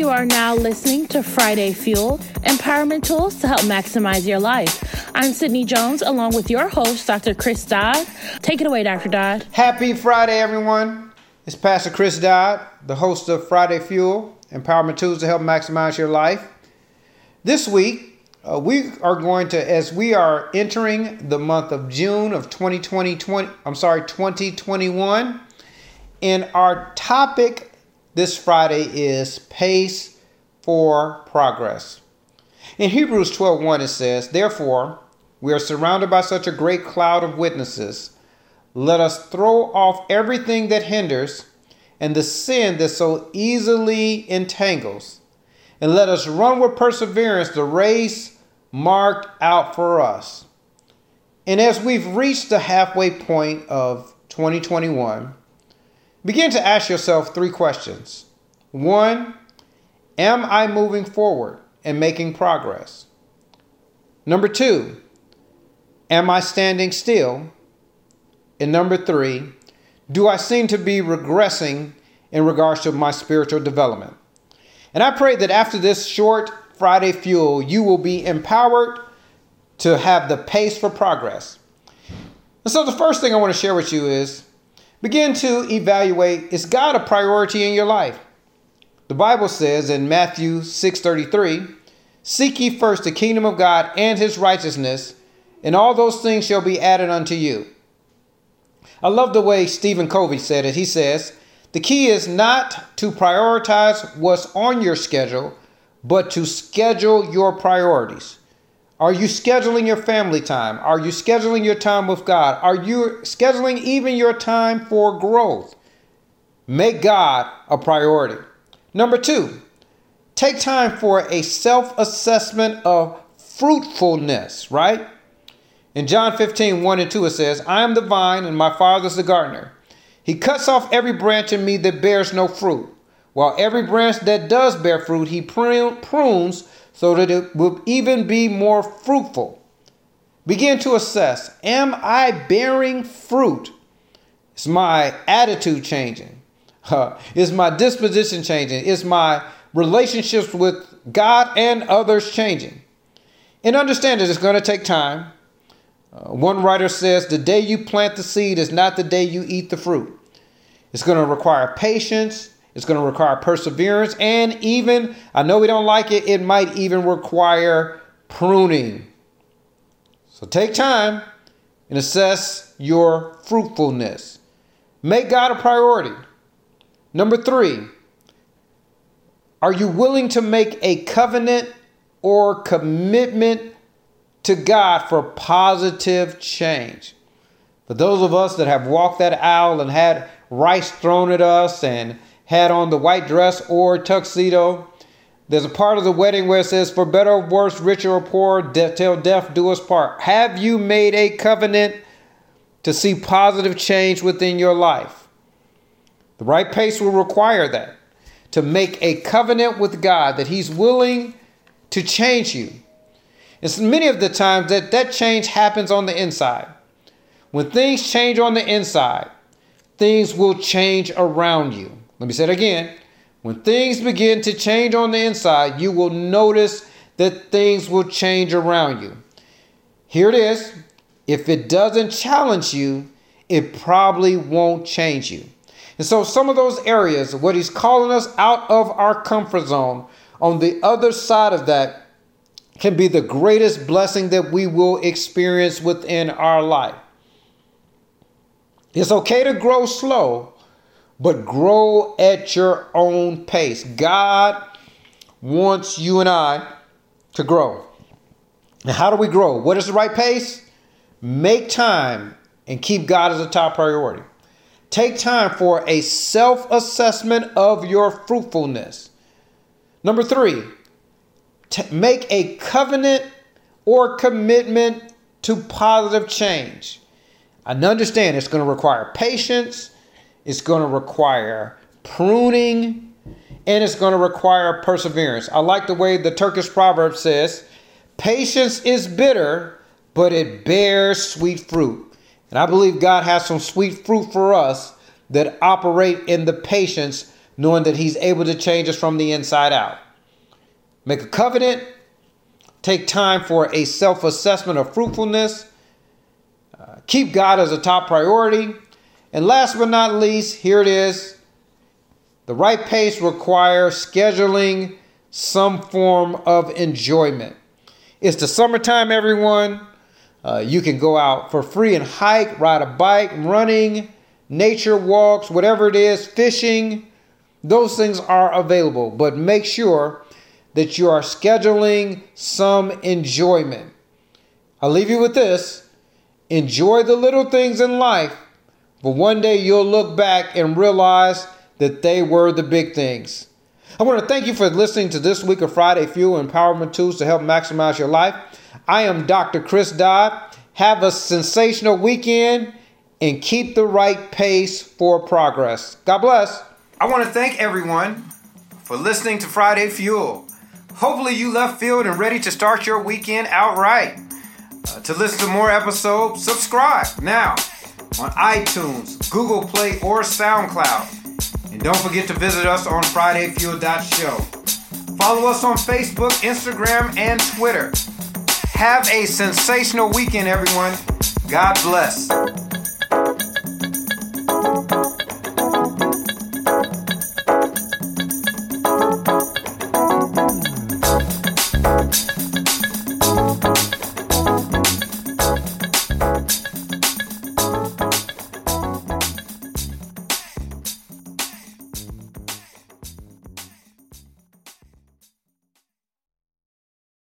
You are now listening to Friday Fuel Empowerment Tools to help maximize your life. I'm Sydney Jones along with your host, Dr. Chris Dodd. Take it away, Dr. Dodd. Happy Friday, everyone. It's Pastor Chris Dodd, the host of Friday Fuel Empowerment Tools to help maximize your life. This week, uh, we are going to, as we are entering the month of June of 2020, 20, I'm sorry, 2021, and our topic this Friday is pace for progress. In Hebrews 12:1 it says, "Therefore, we are surrounded by such a great cloud of witnesses. Let us throw off everything that hinders and the sin that so easily entangles, and let us run with perseverance the race marked out for us." And as we've reached the halfway point of 2021, Begin to ask yourself three questions. One, am I moving forward and making progress? Number two, am I standing still? And number three, do I seem to be regressing in regards to my spiritual development? And I pray that after this short Friday fuel, you will be empowered to have the pace for progress. And so, the first thing I want to share with you is Begin to evaluate is God a priority in your life? The Bible says in Matthew 6:33, "Seek ye first the kingdom of God and his righteousness, and all those things shall be added unto you." I love the way Stephen Covey said it. He says, "The key is not to prioritize what's on your schedule, but to schedule your priorities." Are you scheduling your family time? Are you scheduling your time with God? Are you scheduling even your time for growth? Make God a priority. Number two, take time for a self assessment of fruitfulness, right? In John 15, 1 and 2, it says, I am the vine and my Father is the gardener. He cuts off every branch in me that bears no fruit, while every branch that does bear fruit, he prunes so that it will even be more fruitful. Begin to assess Am I bearing fruit? Is my attitude changing? Uh, is my disposition changing? Is my relationships with God and others changing? And understand that it's going to take time. Uh, one writer says, The day you plant the seed is not the day you eat the fruit. It's going to require patience, it's going to require perseverance, and even, I know we don't like it, it might even require pruning. So take time and assess your fruitfulness. Make God a priority. Number three, are you willing to make a covenant or commitment to God for positive change? For those of us that have walked that aisle and had rice thrown at us and had on the white dress or tuxedo. There's a part of the wedding where it says, For better or worse, richer or poor, death, till death do us part. Have you made a covenant to see positive change within your life? The right pace will require that to make a covenant with God that He's willing to change you. So many of the times that that change happens on the inside. When things change on the inside, things will change around you. Let me say it again. When things begin to change on the inside, you will notice that things will change around you. Here it is. If it doesn't challenge you, it probably won't change you. And so, some of those areas, what he's calling us out of our comfort zone, on the other side of that, can be the greatest blessing that we will experience within our life. It's okay to grow slow, but grow at your own pace. God wants you and I to grow. And how do we grow? What is the right pace? Make time and keep God as a top priority. Take time for a self assessment of your fruitfulness. Number three, t- make a covenant or commitment to positive change. I understand it's going to require patience, it's going to require pruning and it's going to require perseverance. I like the way the Turkish proverb says, Patience is bitter, but it bears sweet fruit. And I believe God has some sweet fruit for us that operate in the patience knowing that He's able to change us from the inside out. Make a covenant, take time for a self assessment of fruitfulness, uh, keep God as a top priority, and last but not least, here it is the right pace requires scheduling some form of enjoyment. It's the summertime, everyone. Uh, you can go out for free and hike, ride a bike, running, nature walks, whatever it is, fishing. Those things are available, but make sure that you are scheduling some enjoyment. I'll leave you with this enjoy the little things in life, but one day you'll look back and realize that they were the big things. I want to thank you for listening to this week of Friday Fuel Empowerment Tools to help maximize your life. I am Dr. Chris Dodd. Have a sensational weekend and keep the right pace for progress. God bless. I want to thank everyone for listening to Friday Fuel. Hopefully, you left field and ready to start your weekend outright. Uh, to listen to more episodes, subscribe now on iTunes, Google Play, or SoundCloud. And don't forget to visit us on FridayFuel.show. Follow us on Facebook, Instagram, and Twitter. Have a sensational weekend, everyone. God bless.